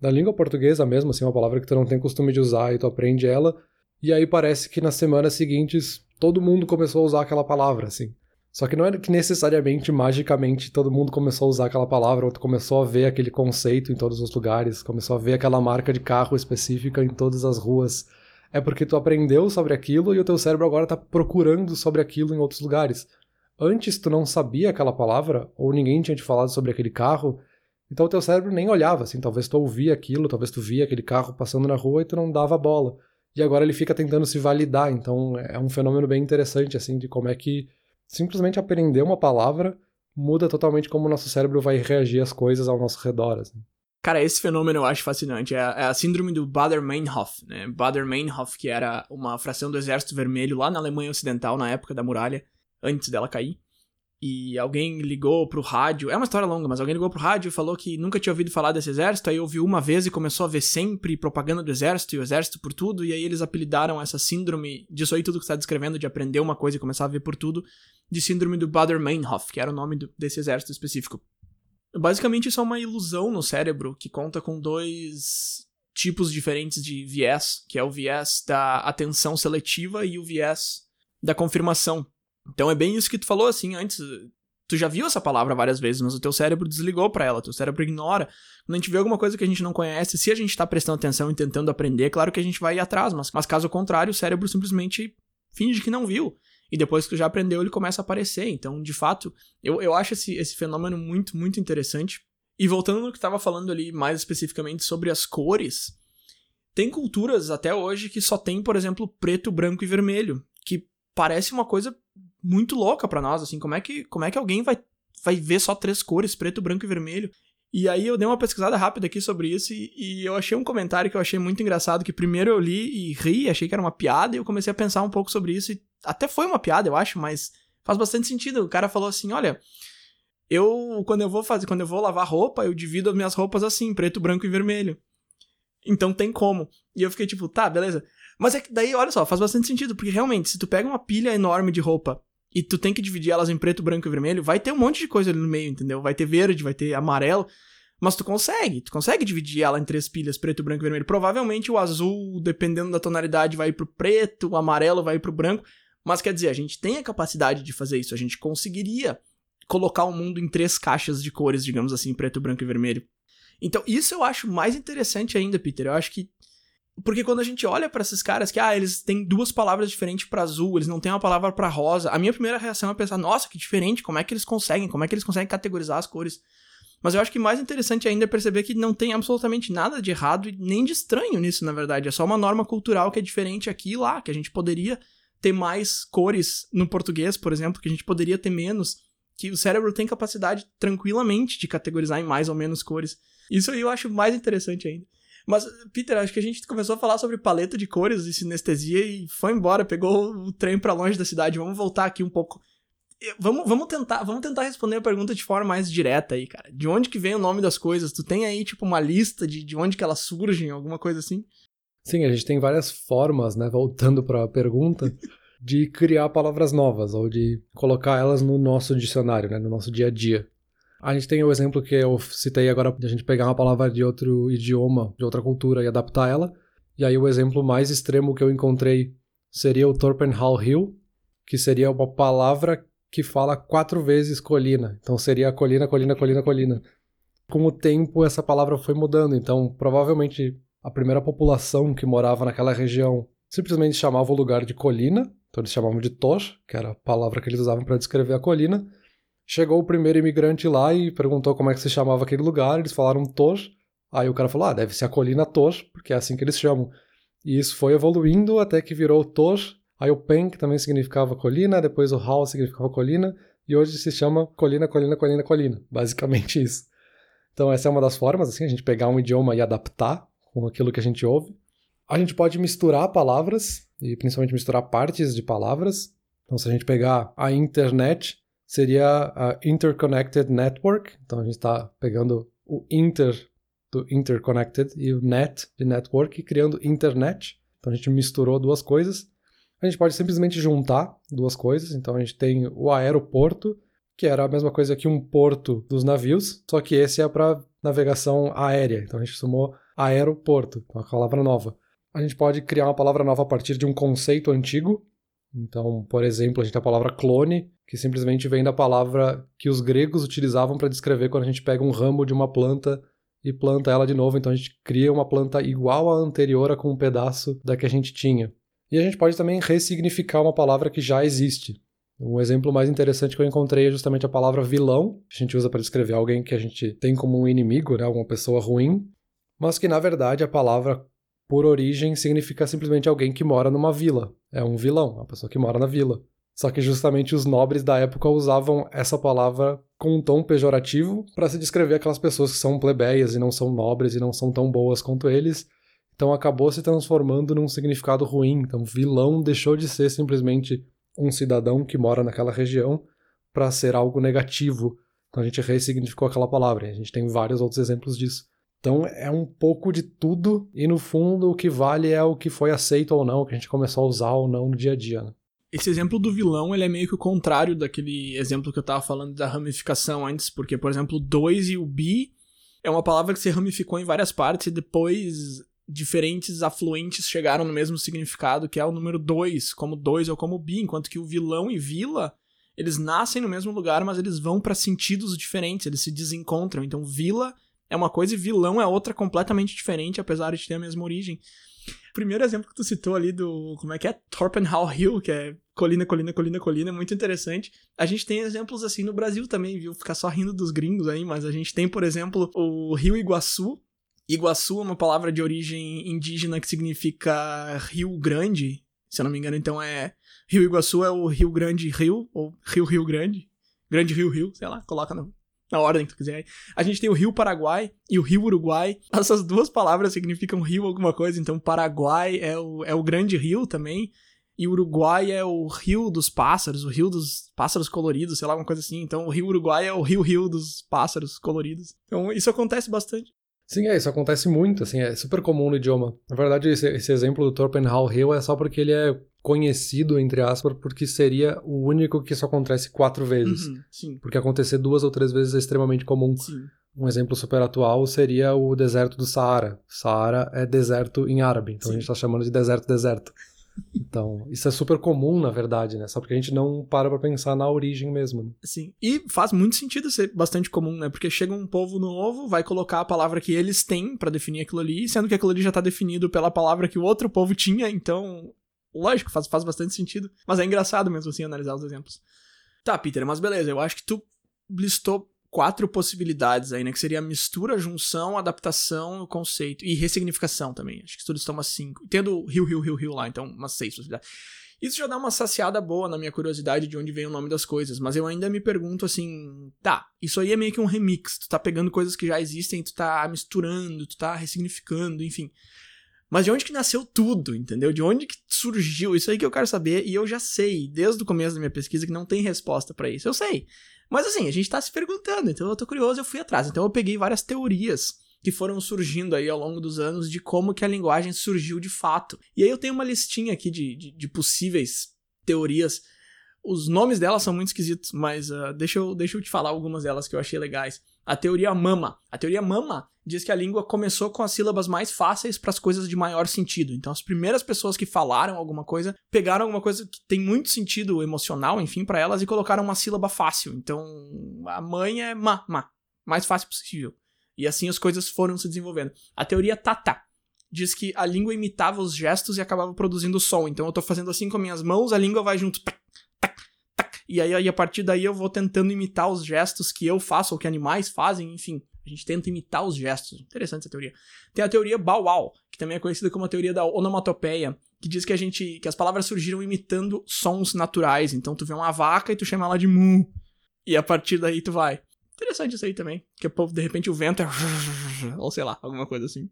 da língua portuguesa mesmo, assim, uma palavra que tu não tem costume de usar e tu aprende ela, e aí parece que nas semanas seguintes todo mundo começou a usar aquela palavra, assim. Só que não era que necessariamente, magicamente, todo mundo começou a usar aquela palavra, ou começou a ver aquele conceito em todos os lugares, começou a ver aquela marca de carro específica em todas as ruas. É porque tu aprendeu sobre aquilo e o teu cérebro agora tá procurando sobre aquilo em outros lugares. Antes tu não sabia aquela palavra, ou ninguém tinha te falado sobre aquele carro, então o teu cérebro nem olhava, assim, talvez tu ouvia aquilo, talvez tu via aquele carro passando na rua e tu não dava bola e agora ele fica tentando se validar. Então é um fenômeno bem interessante, assim, de como é que simplesmente aprender uma palavra muda totalmente como o nosso cérebro vai reagir às coisas ao nosso redor. Assim. Cara, esse fenômeno eu acho fascinante. É, é a síndrome do Bader-Meinhof, né? Bader-Meinhof, que era uma fração do Exército Vermelho lá na Alemanha Ocidental, na época da muralha, antes dela cair. E alguém ligou pro rádio. É uma história longa, mas alguém ligou pro rádio e falou que nunca tinha ouvido falar desse exército. Aí ouviu uma vez e começou a ver sempre propaganda do exército e o exército por tudo. E aí eles apelidaram essa síndrome, disso aí tudo que você tá descrevendo, de aprender uma coisa e começar a ver por tudo, de síndrome do Bader-Meinhof, que era o nome do, desse exército específico. Basicamente, isso é uma ilusão no cérebro que conta com dois tipos diferentes de viés, que é o viés da atenção seletiva e o viés da confirmação. Então é bem isso que tu falou assim antes. Tu já viu essa palavra várias vezes, mas o teu cérebro desligou para ela, teu cérebro ignora. Quando a gente vê alguma coisa que a gente não conhece, se a gente tá prestando atenção e tentando aprender, claro que a gente vai ir atrás, mas, mas caso contrário, o cérebro simplesmente finge que não viu. E depois que tu já aprendeu, ele começa a aparecer. Então, de fato, eu, eu acho esse, esse fenômeno muito, muito interessante. E voltando no que estava falando ali mais especificamente sobre as cores, tem culturas até hoje que só tem, por exemplo, preto, branco e vermelho, que parece uma coisa muito louca para nós, assim, como é que como é que alguém vai vai ver só três cores, preto, branco e vermelho? E aí eu dei uma pesquisada rápida aqui sobre isso e, e, eu achei um comentário que eu achei muito engraçado, que primeiro eu li e ri, achei que era uma piada, e eu comecei a pensar um pouco sobre isso, e até foi uma piada, eu acho, mas faz bastante sentido. O cara falou assim, olha, eu, quando eu vou fazer, quando eu vou lavar roupa, eu divido as minhas roupas assim, preto, branco e vermelho. Então tem como. E eu fiquei tipo, tá, beleza. Mas é que daí, olha só, faz bastante sentido, porque realmente, se tu pega uma pilha enorme de roupa e tu tem que dividir elas em preto, branco e vermelho, vai ter um monte de coisa ali no meio, entendeu? Vai ter verde, vai ter amarelo, mas tu consegue, tu consegue dividir ela em três pilhas, preto, branco e vermelho. Provavelmente o azul, dependendo da tonalidade, vai pro preto, o amarelo vai pro branco, mas quer dizer, a gente tem a capacidade de fazer isso, a gente conseguiria colocar o mundo em três caixas de cores, digamos assim, preto, branco e vermelho. Então, isso eu acho mais interessante ainda, Peter. Eu acho que porque quando a gente olha para esses caras que, ah, eles têm duas palavras diferentes para azul, eles não têm uma palavra para rosa, a minha primeira reação é pensar, nossa, que diferente, como é que eles conseguem? Como é que eles conseguem categorizar as cores? Mas eu acho que mais interessante ainda é perceber que não tem absolutamente nada de errado e nem de estranho nisso, na verdade. É só uma norma cultural que é diferente aqui e lá, que a gente poderia ter mais cores no português, por exemplo, que a gente poderia ter menos, que o cérebro tem capacidade tranquilamente de categorizar em mais ou menos cores. Isso aí eu acho mais interessante ainda. Mas, Peter, acho que a gente começou a falar sobre paleta de cores e sinestesia e foi embora, pegou o trem para longe da cidade. Vamos voltar aqui um pouco. Vamos, vamos tentar, vamos tentar responder a pergunta de forma mais direta aí, cara. De onde que vem o nome das coisas? Tu tem aí, tipo, uma lista de, de onde que elas surgem, alguma coisa assim? Sim, a gente tem várias formas, né, voltando para a pergunta, de criar palavras novas ou de colocar elas no nosso dicionário, né, no nosso dia a dia. A gente tem o exemplo que eu citei agora de a gente pegar uma palavra de outro idioma, de outra cultura e adaptar ela. E aí o exemplo mais extremo que eu encontrei seria o Torpenhall Hill, que seria uma palavra que fala quatro vezes colina. Então seria colina, colina, colina, colina. Com o tempo essa palavra foi mudando, então provavelmente a primeira população que morava naquela região simplesmente chamava o lugar de colina, então eles chamavam de Tosh, que era a palavra que eles usavam para descrever a colina. Chegou o primeiro imigrante lá e perguntou como é que se chamava aquele lugar, eles falaram Tosh. Aí o cara falou: "Ah, deve ser a colina Tosh, porque é assim que eles chamam". E isso foi evoluindo até que virou Tosh. Aí o Pen, que também significava colina, depois o Hall significava colina, e hoje se chama colina, colina, colina, colina. Basicamente isso. Então essa é uma das formas, assim, a gente pegar um idioma e adaptar com aquilo que a gente ouve. A gente pode misturar palavras, e principalmente misturar partes de palavras. Então se a gente pegar a internet, seria a Interconnected Network. Então a gente está pegando o inter do interconnected e o net de network e criando internet. Então a gente misturou duas coisas. A gente pode simplesmente juntar duas coisas. Então a gente tem o aeroporto, que era a mesma coisa que um porto dos navios, só que esse é para navegação aérea. Então a gente somou aeroporto, uma palavra nova. A gente pode criar uma palavra nova a partir de um conceito antigo. Então, por exemplo, a gente tem a palavra clone, que simplesmente vem da palavra que os gregos utilizavam para descrever quando a gente pega um ramo de uma planta e planta ela de novo. Então a gente cria uma planta igual à anterior com um pedaço da que a gente tinha. E a gente pode também ressignificar uma palavra que já existe. Um exemplo mais interessante que eu encontrei é justamente a palavra vilão, que a gente usa para descrever alguém que a gente tem como um inimigo, né, uma pessoa ruim, mas que na verdade a palavra por origem significa simplesmente alguém que mora numa vila. É um vilão, uma pessoa que mora na vila. Só que justamente os nobres da época usavam essa palavra com um tom pejorativo para se descrever aquelas pessoas que são plebeias e não são nobres e não são tão boas quanto eles. Então acabou se transformando num significado ruim. Então vilão deixou de ser simplesmente um cidadão que mora naquela região para ser algo negativo. Então a gente ressignificou aquela palavra. A gente tem vários outros exemplos disso. Então é um pouco de tudo e no fundo o que vale é o que foi aceito ou não, que a gente começou a usar ou não no dia a dia. Né? Esse exemplo do vilão, ele é meio que o contrário daquele exemplo que eu tava falando da ramificação antes, porque, por exemplo, o 2 e o bi é uma palavra que se ramificou em várias partes e depois diferentes afluentes chegaram no mesmo significado, que é o número 2, como 2 ou como bi, enquanto que o vilão e vila, eles nascem no mesmo lugar, mas eles vão para sentidos diferentes, eles se desencontram. Então, vila é uma coisa e vilão é outra completamente diferente, apesar de ter a mesma origem primeiro exemplo que tu citou ali do. Como é que é? Torpenhow Hill, que é colina, colina, colina, colina, muito interessante. A gente tem exemplos assim no Brasil também, viu? Ficar só rindo dos gringos aí, mas a gente tem, por exemplo, o Rio Iguaçu. Iguaçu é uma palavra de origem indígena que significa Rio Grande, se eu não me engano, então é. Rio Iguaçu é o Rio Grande Rio, ou Rio Rio Grande. Grande Rio Rio, sei lá, coloca no, na ordem que tu quiser. A gente tem o Rio Paraguai e o Rio Uruguai. Essas duas palavras significam rio alguma coisa, então Paraguai é o, é o grande rio também. E Uruguai é o rio dos pássaros, o rio dos pássaros coloridos, sei lá, uma coisa assim. Então o rio Uruguai é o rio-rio dos pássaros coloridos. Então isso acontece bastante. Sim, é, isso acontece muito, assim, é super comum no idioma. Na verdade, esse, esse exemplo do Torpenhow Hill é só porque ele é conhecido, entre aspas, porque seria o único que isso acontece quatro vezes. Uhum, sim. Porque acontecer duas ou três vezes é extremamente comum. Sim. Um exemplo super atual seria o deserto do Saara. Saara é deserto em árabe, então sim. a gente está chamando de deserto deserto. Então, isso é super comum, na verdade, né? Só porque a gente não para pra pensar na origem mesmo. Né? Sim. E faz muito sentido ser bastante comum, né? Porque chega um povo novo, vai colocar a palavra que eles têm para definir aquilo ali, sendo que aquilo ali já tá definido pela palavra que o outro povo tinha, então Lógico, faz, faz bastante sentido. Mas é engraçado mesmo assim analisar os exemplos. Tá, Peter, mas beleza, eu acho que tu listou quatro possibilidades aí, né? Que seria mistura, junção, adaptação, conceito e ressignificação também. Acho que tu listou umas cinco. Tendo rio, rio, rio, rio lá, então umas seis possibilidades. Isso já dá uma saciada boa na minha curiosidade de onde vem o nome das coisas, mas eu ainda me pergunto assim, tá, isso aí é meio que um remix, tu tá pegando coisas que já existem, tu tá misturando, tu tá ressignificando, enfim. Mas de onde que nasceu tudo, entendeu? De onde que surgiu? Isso aí que eu quero saber e eu já sei, desde o começo da minha pesquisa, que não tem resposta para isso. Eu sei. Mas assim, a gente tá se perguntando, então eu tô curioso, eu fui atrás. Então eu peguei várias teorias que foram surgindo aí ao longo dos anos de como que a linguagem surgiu de fato. E aí eu tenho uma listinha aqui de, de, de possíveis teorias. Os nomes delas são muito esquisitos, mas uh, deixa, eu, deixa eu te falar algumas delas que eu achei legais. A teoria mama. A teoria mama diz que a língua começou com as sílabas mais fáceis para as coisas de maior sentido. Então, as primeiras pessoas que falaram alguma coisa pegaram alguma coisa que tem muito sentido emocional, enfim, para elas e colocaram uma sílaba fácil. Então, a mãe é ma, ma, mais fácil possível. E assim as coisas foram se desenvolvendo. A teoria tata diz que a língua imitava os gestos e acabava produzindo som. Então, eu tô fazendo assim com minhas mãos, a língua vai junto. E aí, a partir daí, eu vou tentando imitar os gestos que eu faço ou que animais fazem, enfim. A gente tenta imitar os gestos. Interessante essa teoria. Tem a teoria Bow que também é conhecida como a teoria da onomatopeia, que diz que a gente que as palavras surgiram imitando sons naturais. Então tu vê uma vaca e tu chama ela de mu. E a partir daí tu vai. Interessante isso aí também. Que de repente o vento é ou sei lá, alguma coisa assim.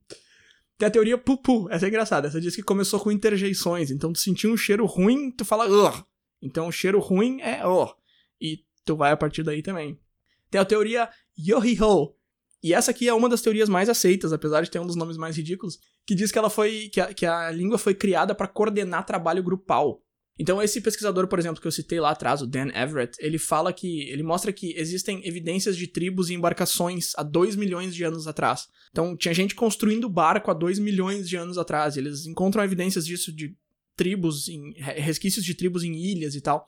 Tem a teoria pupu, essa é engraçada. Essa diz que começou com interjeições. Então tu sentiu um cheiro ruim, tu fala Ugh. Então cheiro ruim é oh. E tu vai a partir daí também. Tem a teoria Yo-hi-ho, e essa aqui é uma das teorias mais aceitas, apesar de ter um dos nomes mais ridículos, que diz que ela foi que a, que a língua foi criada para coordenar trabalho grupal. Então esse pesquisador, por exemplo, que eu citei lá atrás, o Dan Everett, ele fala que ele mostra que existem evidências de tribos e embarcações há 2 milhões de anos atrás. Então tinha gente construindo barco há 2 milhões de anos atrás, eles encontram evidências disso de tribos em resquícios de tribos em ilhas e tal.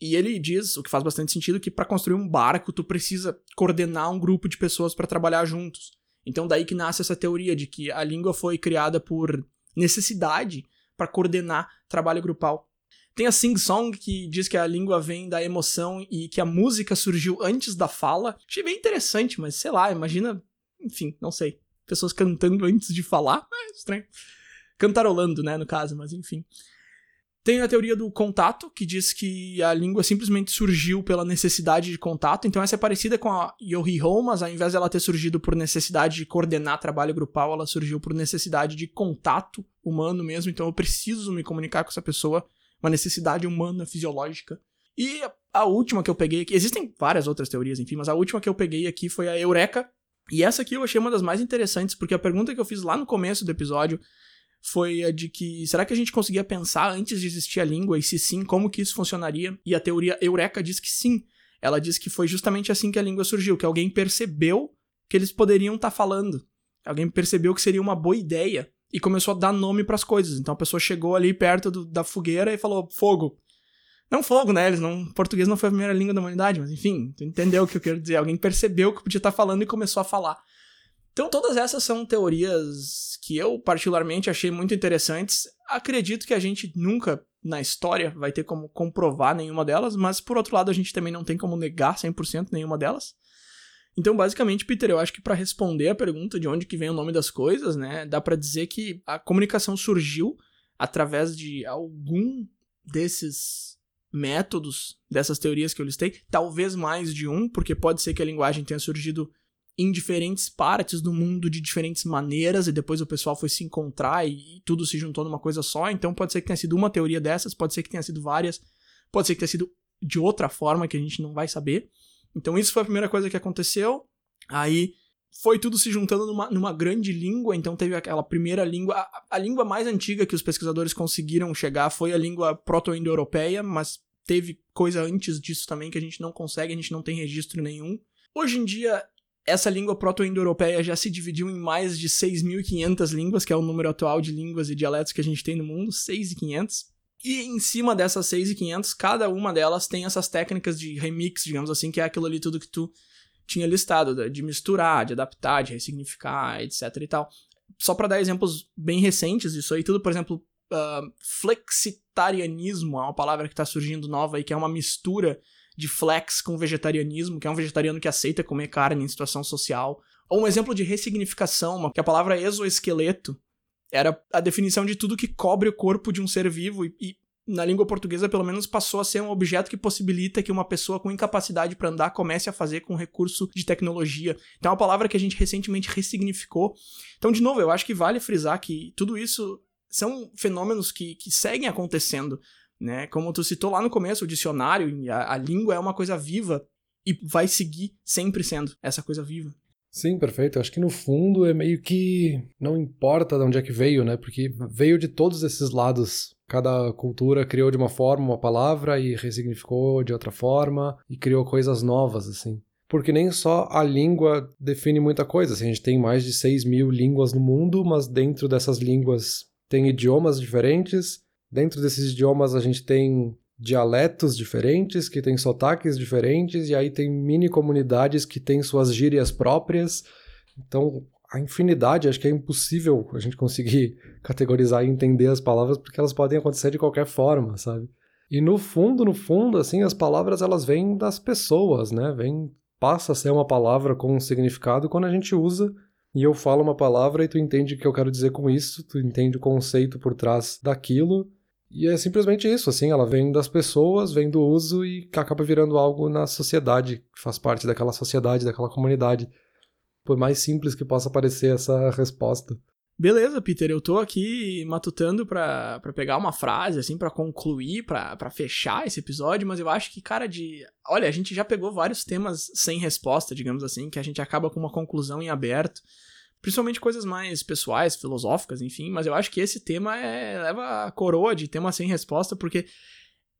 E ele diz, o que faz bastante sentido, que para construir um barco tu precisa coordenar um grupo de pessoas para trabalhar juntos. Então daí que nasce essa teoria de que a língua foi criada por necessidade para coordenar trabalho grupal. Tem a Sing Song, que diz que a língua vem da emoção e que a música surgiu antes da fala. Achei bem interessante, mas sei lá, imagina. Enfim, não sei. Pessoas cantando antes de falar. É estranho. Cantarolando, né, no caso, mas enfim. Tem a teoria do contato, que diz que a língua simplesmente surgiu pela necessidade de contato. Então, essa é parecida com a Yohi-Ho, mas ao invés dela ter surgido por necessidade de coordenar trabalho grupal, ela surgiu por necessidade de contato humano mesmo. Então, eu preciso me comunicar com essa pessoa, uma necessidade humana, fisiológica. E a última que eu peguei aqui, existem várias outras teorias, enfim, mas a última que eu peguei aqui foi a Eureka. E essa aqui eu achei uma das mais interessantes, porque a pergunta que eu fiz lá no começo do episódio foi a de que será que a gente conseguia pensar antes de existir a língua e se sim, como que isso funcionaria? E a teoria Eureka diz que sim. Ela diz que foi justamente assim que a língua surgiu, que alguém percebeu que eles poderiam estar tá falando. Alguém percebeu que seria uma boa ideia e começou a dar nome para as coisas. Então a pessoa chegou ali perto do, da fogueira e falou fogo. Não fogo, né? Eles não, português não foi a primeira língua da humanidade, mas enfim, tu entendeu o que eu quero dizer. Alguém percebeu que podia estar tá falando e começou a falar. Então, todas essas são teorias que eu, particularmente, achei muito interessantes. Acredito que a gente nunca, na história, vai ter como comprovar nenhuma delas, mas, por outro lado, a gente também não tem como negar 100% nenhuma delas. Então, basicamente, Peter, eu acho que para responder a pergunta de onde que vem o nome das coisas, né, dá para dizer que a comunicação surgiu através de algum desses métodos, dessas teorias que eu listei, talvez mais de um, porque pode ser que a linguagem tenha surgido em diferentes partes do mundo de diferentes maneiras e depois o pessoal foi se encontrar e, e, tudo se juntou numa coisa só. Então pode ser que tenha sido uma teoria dessas, pode ser que tenha sido várias, pode ser que tenha sido de outra forma que a gente não vai saber. Então isso foi a primeira coisa que aconteceu. Aí foi tudo se juntando numa, numa grande língua, então teve aquela primeira língua. A, a língua mais antiga que os pesquisadores conseguiram chegar foi a língua proto-indo-europeia, mas teve coisa antes disso também que a gente não consegue, a gente não tem registro nenhum. Hoje em dia, essa língua proto-indo-europeia já se dividiu em mais de 6.500 línguas, que é o número atual de línguas e dialetos que a gente tem no mundo, 6.500. E em cima dessas 6.500, cada uma delas tem essas técnicas de remix, digamos assim, que é aquilo ali tudo que tu tinha listado, de misturar, de adaptar, de ressignificar, etc e tal. Só para dar exemplos bem recentes disso aí tudo, por exemplo, uh, flexitarianismo é uma palavra que está surgindo nova aí, que é uma mistura de flex com vegetarianismo, que é um vegetariano que aceita comer carne em situação social. Ou um exemplo de ressignificação, que a palavra exoesqueleto era a definição de tudo que cobre o corpo de um ser vivo e, e na língua portuguesa, pelo menos, passou a ser um objeto que possibilita que uma pessoa com incapacidade para andar comece a fazer com recurso de tecnologia. Então, é uma palavra que a gente recentemente ressignificou. Então, de novo, eu acho que vale frisar que tudo isso são fenômenos que, que seguem acontecendo né? Como tu citou lá no começo, o dicionário, a, a língua é uma coisa viva e vai seguir sempre sendo essa coisa viva. Sim, perfeito. Acho que no fundo é meio que não importa de onde é que veio, né? Porque veio de todos esses lados. Cada cultura criou de uma forma uma palavra e ressignificou de outra forma e criou coisas novas, assim. Porque nem só a língua define muita coisa. Assim, a gente tem mais de 6 mil línguas no mundo, mas dentro dessas línguas tem idiomas diferentes, Dentro desses idiomas a gente tem dialetos diferentes, que têm sotaques diferentes, e aí tem mini comunidades que têm suas gírias próprias. Então, a infinidade, acho que é impossível a gente conseguir categorizar e entender as palavras, porque elas podem acontecer de qualquer forma, sabe? E no fundo, no fundo, assim, as palavras elas vêm das pessoas, né? Vem, passa a ser uma palavra com um significado quando a gente usa e eu falo uma palavra e tu entende o que eu quero dizer com isso, tu entende o conceito por trás daquilo e é simplesmente isso, assim, ela vem das pessoas, vem do uso e acaba virando algo na sociedade, que faz parte daquela sociedade, daquela comunidade. Por mais simples que possa parecer essa resposta. Beleza, Peter, eu tô aqui matutando para pegar uma frase, assim, para concluir, para fechar esse episódio, mas eu acho que, cara, de. Olha, a gente já pegou vários temas sem resposta, digamos assim, que a gente acaba com uma conclusão em aberto principalmente coisas mais pessoais, filosóficas, enfim, mas eu acho que esse tema é, leva a coroa de tema sem resposta, porque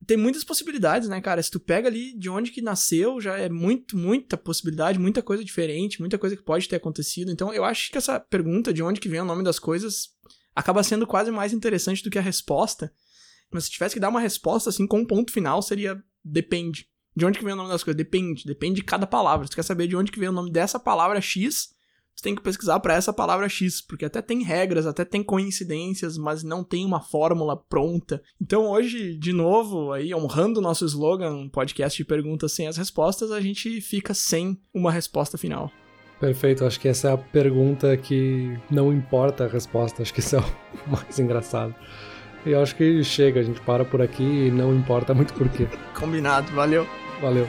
tem muitas possibilidades, né, cara? Se tu pega ali de onde que nasceu, já é muito, muita possibilidade, muita coisa diferente, muita coisa que pode ter acontecido. Então, eu acho que essa pergunta de onde que vem o nome das coisas acaba sendo quase mais interessante do que a resposta. Mas se tivesse que dar uma resposta assim com um ponto final, seria depende. De onde que vem o nome das coisas? Depende. Depende de cada palavra. Se tu quer saber de onde que vem o nome dessa palavra X, tu tem que pesquisar para essa palavra X, porque até tem regras, até tem coincidências, mas não tem uma fórmula pronta. Então hoje, de novo, aí honrando o nosso slogan, podcast de perguntas sem as respostas, a gente fica sem uma resposta final. Perfeito, acho que essa é a pergunta que não importa a resposta, acho que isso é o mais engraçado. E eu acho que chega, a gente para por aqui e não importa muito por quê. Combinado, valeu. Valeu.